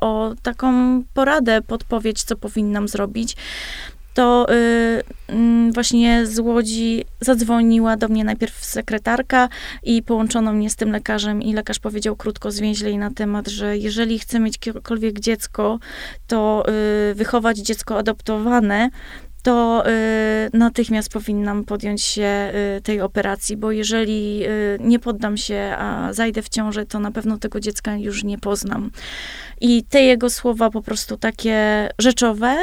o taką poradę, podpowiedź, co powinnam zrobić to y, mm, właśnie z Łodzi zadzwoniła do mnie najpierw sekretarka i połączono mnie z tym lekarzem i lekarz powiedział krótko, zwięźlej na temat, że jeżeli chce mieć jakiekolwiek dziecko, to y, wychować dziecko adoptowane, to y, natychmiast powinnam podjąć się y, tej operacji, bo jeżeli y, nie poddam się, a zajdę w ciążę, to na pewno tego dziecka już nie poznam. I te jego słowa po prostu takie rzeczowe,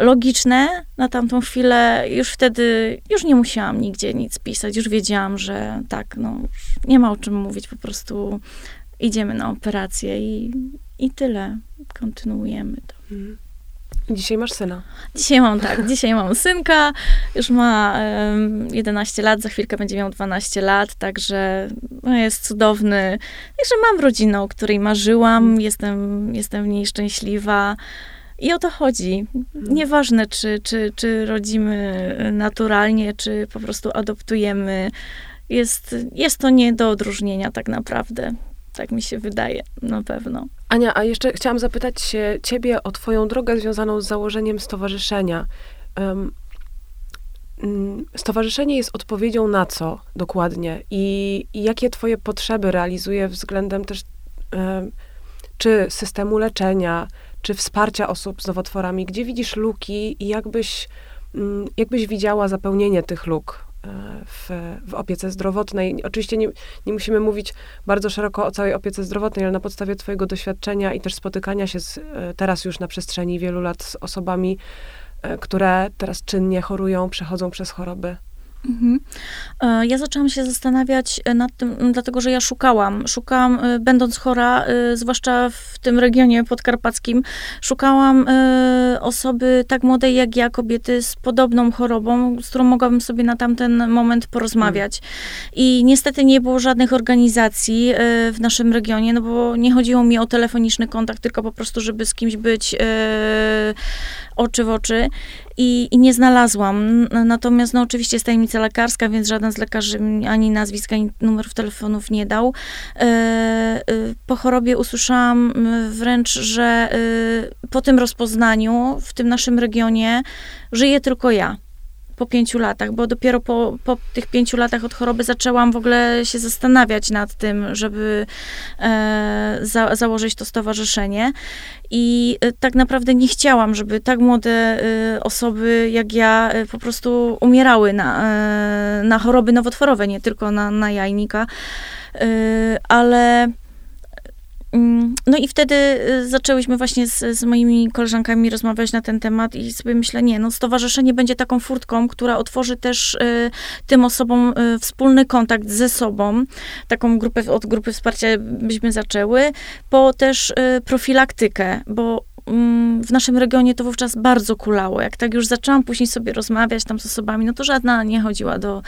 logiczne na tamtą chwilę, już wtedy, już nie musiałam nigdzie nic pisać, już wiedziałam, że tak, no, nie ma o czym mówić, po prostu idziemy na operację i, i tyle. Kontynuujemy to. Mhm. Dzisiaj masz syna. Dzisiaj mam tak, dzisiaj mam synka, już ma um, 11 lat, za chwilkę będzie miał 12 lat, także no, jest cudowny. Także mam rodzinę, o której marzyłam, jestem, jestem w niej szczęśliwa. I o to chodzi. Nieważne, czy, czy, czy rodzimy naturalnie, czy po prostu adoptujemy. Jest, jest to nie do odróżnienia tak naprawdę. Tak mi się wydaje, na pewno. Ania, a jeszcze chciałam zapytać się ciebie o twoją drogę związaną z założeniem stowarzyszenia. Um, stowarzyszenie jest odpowiedzią na co dokładnie i, i jakie twoje potrzeby realizuje względem też um, czy systemu leczenia, czy wsparcia osób z nowotworami? Gdzie widzisz luki i jakbyś, um, jakbyś widziała zapełnienie tych luk? W, w opiece zdrowotnej. Oczywiście nie, nie musimy mówić bardzo szeroko o całej opiece zdrowotnej, ale na podstawie Twojego doświadczenia i też spotykania się z, e, teraz już na przestrzeni wielu lat z osobami, e, które teraz czynnie chorują, przechodzą przez choroby. Mhm. E, ja zaczęłam się zastanawiać nad tym, dlatego że ja szukałam, szukałam, e, będąc chora, e, zwłaszcza w tym regionie podkarpackim, szukałam osoby tak młodej jak ja, kobiety z podobną chorobą, z którą mogłabym sobie na tamten moment porozmawiać. Hmm. I niestety nie było żadnych organizacji w naszym regionie, no bo nie chodziło mi o telefoniczny kontakt, tylko po prostu, żeby z kimś być oczy w oczy i, i nie znalazłam. Natomiast, no oczywiście jest tajemnica lekarska, więc żaden z lekarzy ani nazwiska, ani numerów telefonów nie dał. E, e, po chorobie usłyszałam wręcz, że e, po tym rozpoznaniu w tym naszym regionie żyję tylko ja po pięciu latach, bo dopiero po, po tych pięciu latach od choroby zaczęłam w ogóle się zastanawiać nad tym, żeby e, za, założyć to stowarzyszenie. I e, tak naprawdę nie chciałam, żeby tak młode e, osoby jak ja e, po prostu umierały na, e, na choroby nowotworowe, nie tylko na, na jajnika. E, ale no i wtedy y, zaczęłyśmy właśnie z, z, moimi koleżankami rozmawiać na ten temat i sobie myślę, nie, no stowarzyszenie będzie taką furtką, która otworzy też y, tym osobom y, wspólny kontakt ze sobą. Taką grupę, od grupy wsparcia byśmy zaczęły, po też y, profilaktykę, bo w naszym regionie to wówczas bardzo kulało. Jak tak już zaczęłam później sobie rozmawiać tam z osobami, no to żadna nie chodziła do,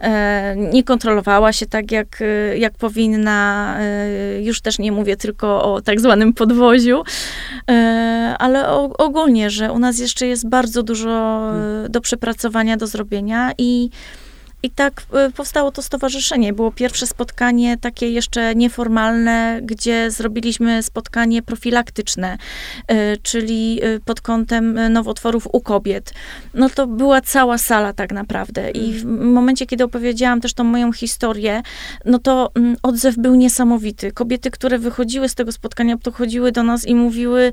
e, nie kontrolowała się tak, jak, e, jak powinna. E, już też nie mówię tylko o tak zwanym podwoziu, ale ogólnie, że u nas jeszcze jest bardzo dużo do przepracowania, do zrobienia i i tak y, powstało to stowarzyszenie. Było pierwsze spotkanie takie jeszcze nieformalne, gdzie zrobiliśmy spotkanie profilaktyczne, y, czyli y, pod kątem nowotworów u kobiet. No to była cała sala tak naprawdę. I w momencie, kiedy opowiedziałam też tą moją historię, no to mm, odzew był niesamowity. Kobiety, które wychodziły z tego spotkania, podchodziły do nas i mówiły,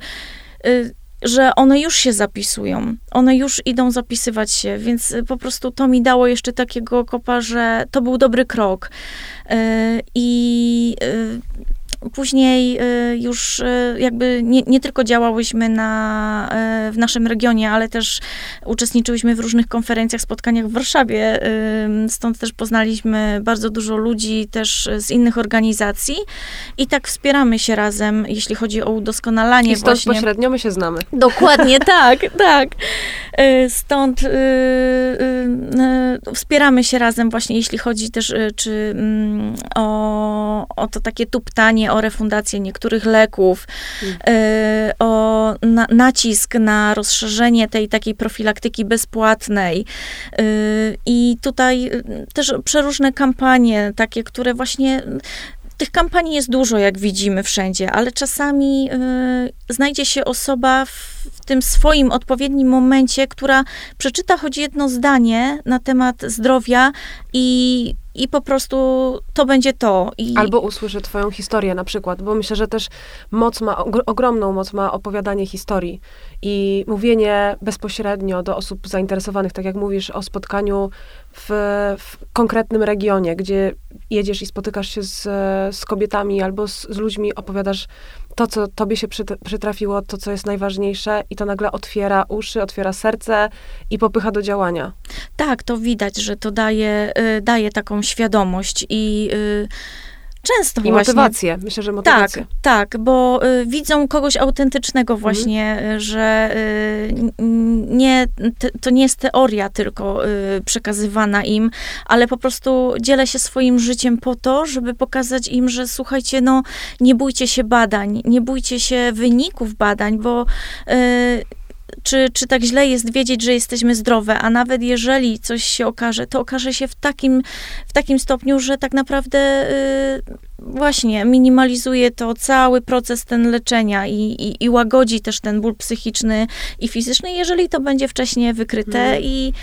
że one już się zapisują, one już idą zapisywać się, więc y, po prostu to mi dało jeszcze takiego kopa, że to był dobry krok. Y, I y, Później y, już y, jakby nie, nie, tylko działałyśmy na, y, w naszym regionie, ale też uczestniczyłyśmy w różnych konferencjach, spotkaniach w Warszawie. Stąd też poznaliśmy bardzo dużo ludzi też z innych organizacji i tak wspieramy się razem, jeśli chodzi o udoskonalanie I stąd właśnie. pośrednio my się znamy. Dokładnie, tak, tak. Stąd wspieramy się razem właśnie, jeśli chodzi też czy mm, o, o to takie tuptanie, o refundację niektórych leków, y, o na, nacisk na rozszerzenie tej takiej profilaktyki bezpłatnej. Y, I tutaj y, też przeróżne kampanie, takie, które właśnie tych kampanii jest dużo, jak widzimy wszędzie, ale czasami y, znajdzie się osoba w, tym swoim odpowiednim momencie, która przeczyta choć jedno zdanie na temat zdrowia i i po prostu to będzie to. I... Albo usłyszy twoją historię na przykład, bo myślę, że też moc ma, ogromną moc ma opowiadanie historii i mówienie bezpośrednio do osób zainteresowanych, tak jak mówisz o spotkaniu w, w konkretnym regionie, gdzie jedziesz i spotykasz się z, z kobietami albo z, z ludźmi, opowiadasz to, co tobie się przytrafiło, to, co jest najważniejsze, i to nagle otwiera uszy, otwiera serce i popycha do działania. Tak, to widać, że to daje, y, daje taką świadomość i. Y, często I właśnie. motywację, myślę, że motywację. Tak, tak, bo y, widzą kogoś autentycznego mhm. właśnie, mhm. że y, nie, to nie jest teoria tylko y, przekazywana im, ale po prostu dzielę się swoim życiem po to, żeby pokazać im, że słuchajcie, no nie bójcie się badań, nie bójcie się wyników badań, bo y, czy, czy tak źle jest wiedzieć, że jesteśmy zdrowe, a nawet jeżeli coś się okaże, to okaże się w takim, w takim stopniu, że tak naprawdę y, właśnie minimalizuje to cały proces ten leczenia i, i, i, łagodzi też ten ból psychiczny i fizyczny, jeżeli to będzie wcześniej wykryte mm. i,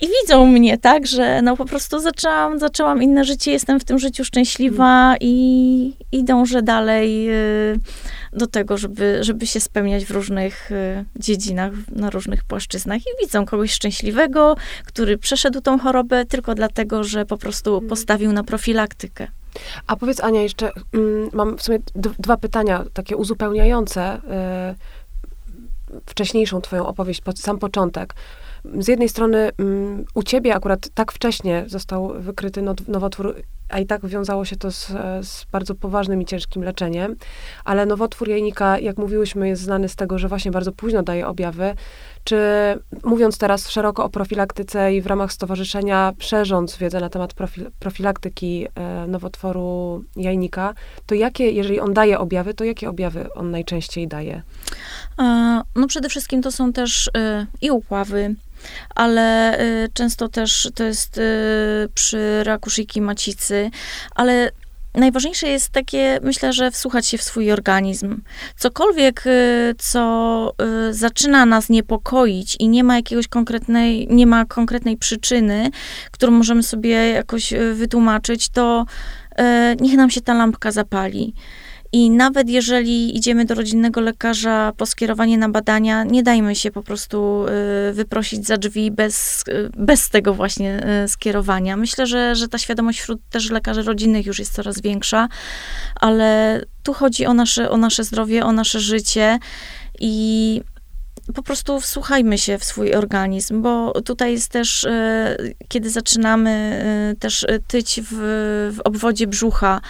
i widzą mnie, tak, że no po prostu zaczęłam, zaczęłam inne życie, jestem w tym życiu szczęśliwa mm. i, i dążę dalej. Y, do tego, żeby, żeby się spełniać w różnych y, dziedzinach, na różnych płaszczyznach i widzą kogoś szczęśliwego, który przeszedł tą chorobę tylko dlatego, że po prostu mhm. postawił na profilaktykę. A powiedz Ania, jeszcze mm, mam w sumie dwa pytania takie uzupełniające y, wcześniejszą twoją opowieść, pod sam początek. Z jednej strony mm, u ciebie akurat tak wcześnie został wykryty nowotwór a i tak wiązało się to z, z, bardzo poważnym i ciężkim leczeniem. Ale nowotwór jajnika, jak mówiłyśmy, jest znany z tego, że właśnie bardzo późno daje objawy. Czy mówiąc teraz szeroko o profilaktyce i w ramach stowarzyszenia, szerząc wiedzę na temat profil, profilaktyki e, nowotworu jajnika, to jakie, jeżeli on daje objawy, to jakie objawy on najczęściej daje? E, no przede wszystkim to są też e, i upławy, ale y, często też to jest y, przy raku szyjki macicy, ale najważniejsze jest takie, myślę, że wsłuchać się w swój organizm. Cokolwiek, y, co zaczyna nas niepokoić i nie ma jakiegoś konkretnej, nie ma konkretnej przyczyny, którą możemy sobie jakoś wytłumaczyć, to niech nam się ta lampka zapali. I nawet jeżeli idziemy do rodzinnego lekarza po skierowanie na badania, nie dajmy się po prostu y, wyprosić za drzwi bez, y, bez tego właśnie y, skierowania. Myślę, że, że ta świadomość wśród też lekarzy rodzinnych już jest coraz większa, ale tu chodzi o nasze, o nasze zdrowie, o nasze życie i po prostu wsłuchajmy się w swój organizm, bo tutaj jest też, kiedy zaczynamy też tyć w, w obwodzie brzucha,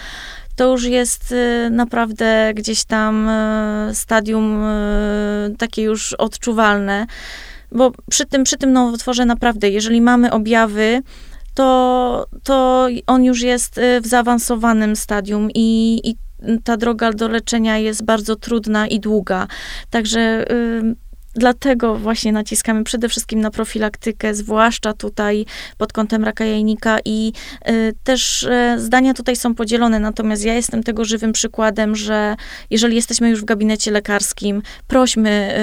to już jest y, naprawdę gdzieś tam y, stadium y, takie już odczuwalne. Bo przy tym, przy tym nowotworze naprawdę, jeżeli mamy objawy, to, to on już jest w zaawansowanym stadium i, i ta droga do leczenia jest bardzo trudna i długa. Także Dlatego właśnie naciskamy przede wszystkim na profilaktykę, zwłaszcza tutaj pod kątem raka jajnika i y, też y, zdania tutaj są podzielone, natomiast ja jestem tego żywym przykładem, że jeżeli jesteśmy już w gabinecie lekarskim, prośmy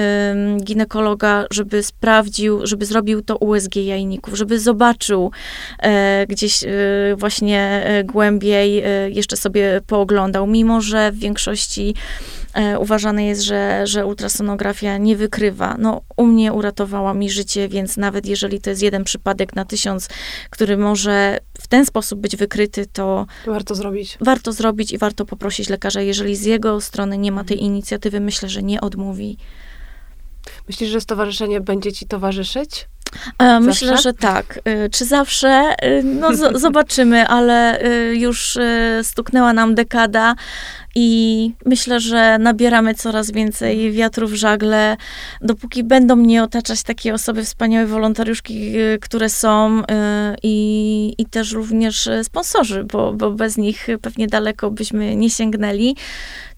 y, ginekologa, żeby sprawdził, żeby zrobił to USG jajników, żeby zobaczył e, gdzieś właśnie głębiej, jeszcze sobie pooglądał, mimo że w większości uważane jest, że, że ultrasonografia nie wykrywa. No, u mnie uratowała mi życie, więc nawet jeżeli to jest jeden przypadek na tysiąc, który może w ten sposób być wykryty, to warto zrobić. Warto zrobić i warto poprosić lekarza. Jeżeli z jego strony nie ma tej mhm. inicjatywy, myślę, że nie odmówi. Myślisz, że stowarzyszenie będzie ci towarzyszyć? E, myślę, że tak. E, czy zawsze? E, no, z- zobaczymy, ale już stuknęła nam dekada i myślę, że nabieramy coraz więcej wiatru w żagle. Dopóki będą mnie otaczać takie osoby, wspaniałe wolontariuszki, które są i, i też również sponsorzy, bo, bo bez nich pewnie daleko byśmy nie sięgnęli,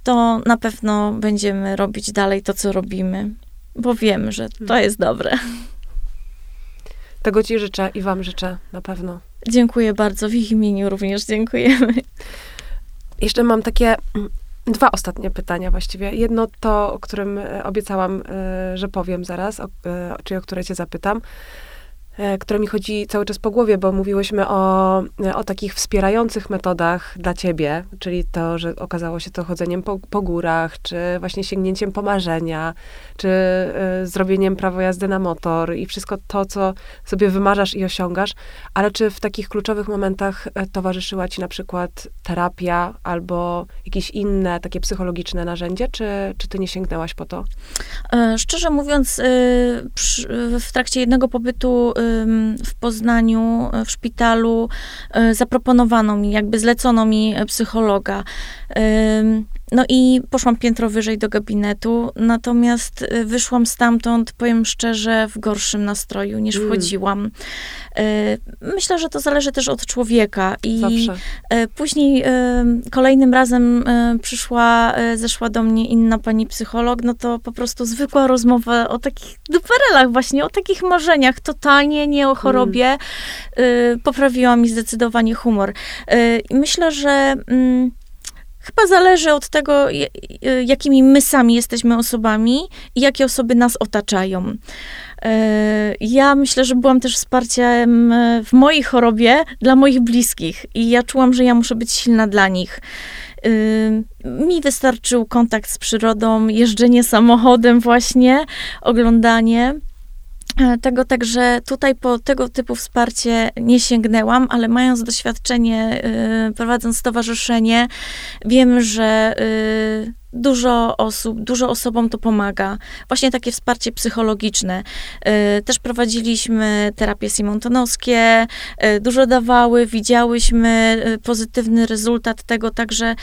to na pewno będziemy robić dalej to, co robimy, bo wiemy, że to jest dobre. Tego Ci życzę i Wam życzę na pewno. Dziękuję bardzo. W ich imieniu również dziękujemy. Jeszcze mam takie mm, dwa ostatnie pytania właściwie. Jedno to, o którym e, obiecałam, e, że powiem zaraz, o, e, czyli o które Cię zapytam. E, które mi chodzi cały czas po głowie, bo mówiłyśmy o, o takich wspierających metodach dla ciebie, czyli to, że okazało się to chodzeniem po, po górach, czy właśnie sięgnięciem po marzenia, czy y, zrobieniem prawo jazdy na motor i wszystko to, co sobie wymarzasz i osiągasz, ale czy w takich kluczowych momentach towarzyszyła ci na przykład terapia albo jakieś inne takie psychologiczne narzędzie, czy, czy ty nie sięgnęłaś po to? Szczerze mówiąc, w trakcie jednego pobytu w Poznaniu, w szpitalu, zaproponowano mi, jakby zlecono mi psychologa. No i poszłam piętro wyżej do gabinetu, natomiast y, wyszłam stamtąd, powiem szczerze, w gorszym nastroju niż mm. wchodziłam. Y, myślę, że to zależy też od człowieka. I Zawsze. Y, później kolejnym razem przyszła, zeszła do mnie inna pani psycholog, no to po prostu zwykła rozmowa o takich duperelach właśnie, o takich marzeniach, totalnie nie o chorobie. Mm. Poprawiła mi zdecydowanie humor. Myślę, że mm, Chyba zależy od tego, jakimi my sami jesteśmy osobami i jakie osoby nas otaczają. E, ja myślę, że byłam też wsparciem e, w mojej chorobie dla moich bliskich i ja czułam, że ja muszę być silna dla nich. E, mi wystarczył kontakt z przyrodą, jeżdżenie samochodem, właśnie, oglądanie. E, tego także tutaj po tego typu wsparcie nie sięgnęłam, ale mając doświadczenie, y, prowadząc stowarzyszenie, wiem, że y, dużo osób, dużo osobom to pomaga. Właśnie takie wsparcie psychologiczne. Y, też prowadziliśmy terapie simontonowskie, y, dużo dawały, widziałyśmy y, pozytywny rezultat tego, także...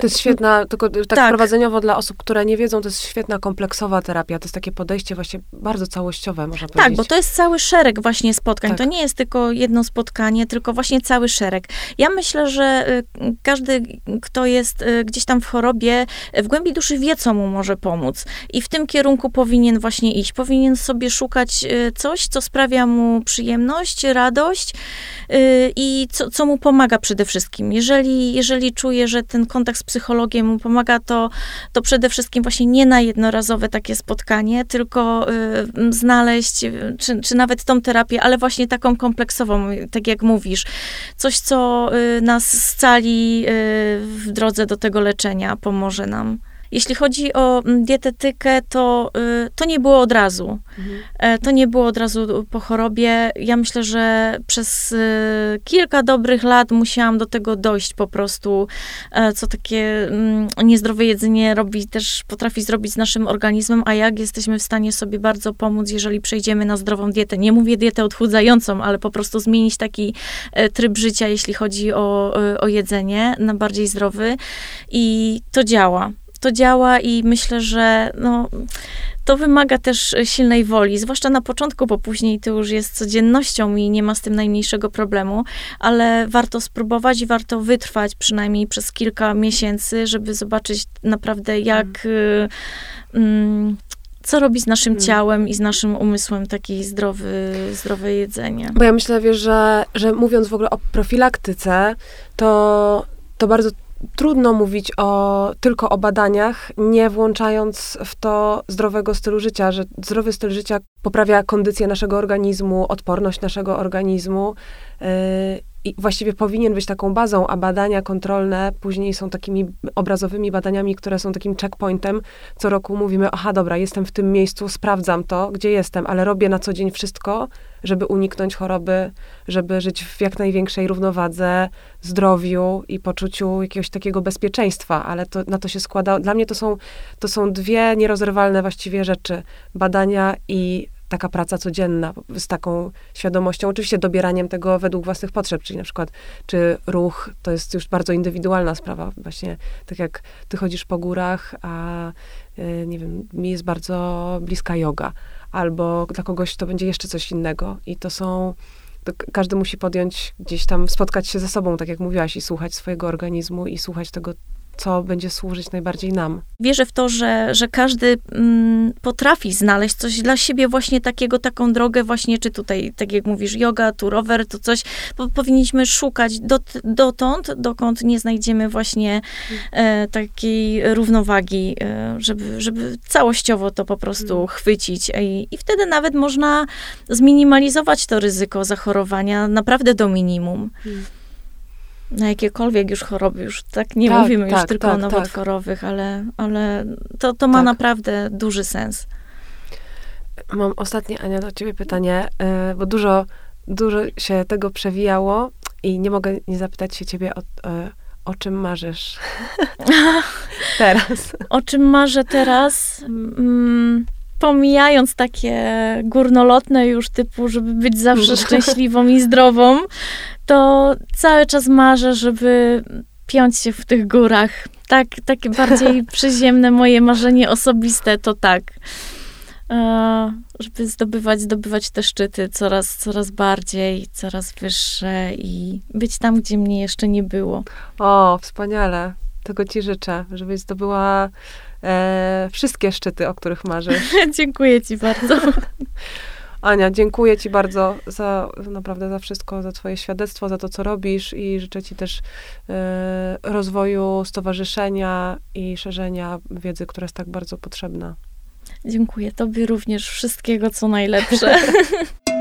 To jest świetna, tylko tak, tak, prowadzeniowo dla osób, które nie wiedzą, to jest świetna kompleksowa terapia. To jest takie podejście właśnie bardzo całościowe, można powiedzieć. Tak, bo to jest cały szereg właśnie spotkań. Tak. To nie jest tylko jedno spotkanie, tylko właśnie cały szereg. Ja myślę, że każdy, kto jest gdzieś tam w chorobie, w głębi duszy wie, co mu może pomóc. I w tym kierunku powinien właśnie iść. Powinien sobie szukać y, coś, co sprawia mu przyjemność, radość y, i co, co mu pomaga przede wszystkim. Jeżeli, jeżeli czuje, że ten kontakt z psychologiem mu pomaga, to, to przede wszystkim właśnie nie na jednorazowe takie spotkanie, tylko y, znaleźć, czy, czy nawet tą terapię, ale właśnie taką kompleksową, tak jak mówisz. Coś, co nas scali w drodze do tego leczenia, pomoże nam. Um. Jeśli chodzi o mm, dietetykę, to, y, to nie było od razu. Mhm. E, to nie było od razu po chorobie. Ja myślę, że przez y, kilka dobrych lat musiałam do tego dojść po prostu, e, co takie mm, niezdrowe jedzenie robi, też potrafi zrobić z naszym organizmem, a jak jesteśmy w stanie sobie bardzo pomóc, jeżeli przejdziemy na zdrową dietę. Nie mówię dietę odchudzającą, ale po prostu zmienić taki e, tryb życia, jeśli chodzi o, o jedzenie, na bardziej zdrowy. I to działa to działa i myślę, że no, to wymaga też silnej woli, zwłaszcza na początku, bo później to już jest codziennością i nie ma z tym najmniejszego problemu, ale warto spróbować i warto wytrwać przynajmniej przez kilka miesięcy, żeby zobaczyć naprawdę jak. Hmm. Mm, co robi z naszym hmm. ciałem i z naszym umysłem takie zdrowy, zdrowe jedzenie. Bo ja myślę, wiesz, że, że mówiąc w ogóle o profilaktyce, to, to bardzo trudno mówić o, tylko o badaniach, nie włączając w to zdrowego stylu życia, że zdrowy styl życia poprawia kondycję naszego organizmu, odporność naszego organizmu. Yy, i właściwie powinien być taką bazą, a badania kontrolne później są takimi obrazowymi badaniami, które są takim checkpointem. Co roku mówimy, aha, dobra, jestem w tym miejscu, sprawdzam to, gdzie jestem, ale robię na co dzień wszystko, żeby uniknąć choroby, żeby żyć w jak największej równowadze, zdrowiu i poczuciu jakiegoś takiego bezpieczeństwa, ale to, na to się składa. Dla mnie to są, to są dwie nierozerwalne właściwie rzeczy. Badania i taka praca codzienna z taką świadomością, oczywiście dobieraniem tego według własnych potrzeb, czyli na przykład, czy ruch to jest już bardzo indywidualna sprawa. Właśnie tak jak ty chodzisz po górach, a y, nie wiem, mi jest bardzo bliska yoga, albo dla kogoś to będzie jeszcze coś innego. I to są to każdy musi podjąć gdzieś tam, spotkać się ze sobą, tak jak mówiłaś, i słuchać swojego organizmu i słuchać tego, co będzie służyć najbardziej nam. Wierzę w to, że, że każdy mm, potrafi znaleźć coś dla siebie, właśnie takiego, taką drogę, właśnie, czy tutaj, tak jak mówisz, yoga, tu rower, to coś, powinniśmy szukać dot, dotąd, dokąd nie znajdziemy właśnie e, takiej równowagi, e, żeby, żeby całościowo to po prostu Mm. chwycić. I, I wtedy nawet można zminimalizować to ryzyko zachorowania naprawdę do minimum. Mm. Na jakiekolwiek już choroby, już tak nie Tak, mówimy już tak, tylko tak, o nowotworowych, ale, ale to, to ma Tak. naprawdę duży sens. Mam ostatnie, Ania, do ciebie pytanie, e, bo dużo, dużo się tego przewijało i nie mogę nie zapytać się ciebie o, e, o czym marzysz teraz. O czym marzę teraz? Mm, pomijając takie górnolotne już typu, żeby być zawsze szczęśliwą i zdrową, to cały czas marzę, żeby piąć się w tych górach. Tak, takie bardziej przyziemne moje marzenie osobiste to tak. E, żeby zdobywać, zdobywać te szczyty coraz, coraz bardziej, coraz wyższe i być tam, gdzie mnie jeszcze nie było. O, wspaniale. Tego ci życzę, żebyś zdobyła e, wszystkie szczyty, o których marzysz. Dziękuję ci bardzo. Ania, dziękuję Ci bardzo za naprawdę za wszystko, za Twoje świadectwo, za to, co robisz i życzę Ci też e, rozwoju stowarzyszenia i szerzenia wiedzy, która jest tak bardzo potrzebna. Dziękuję Tobie również wszystkiego, co najlepsze.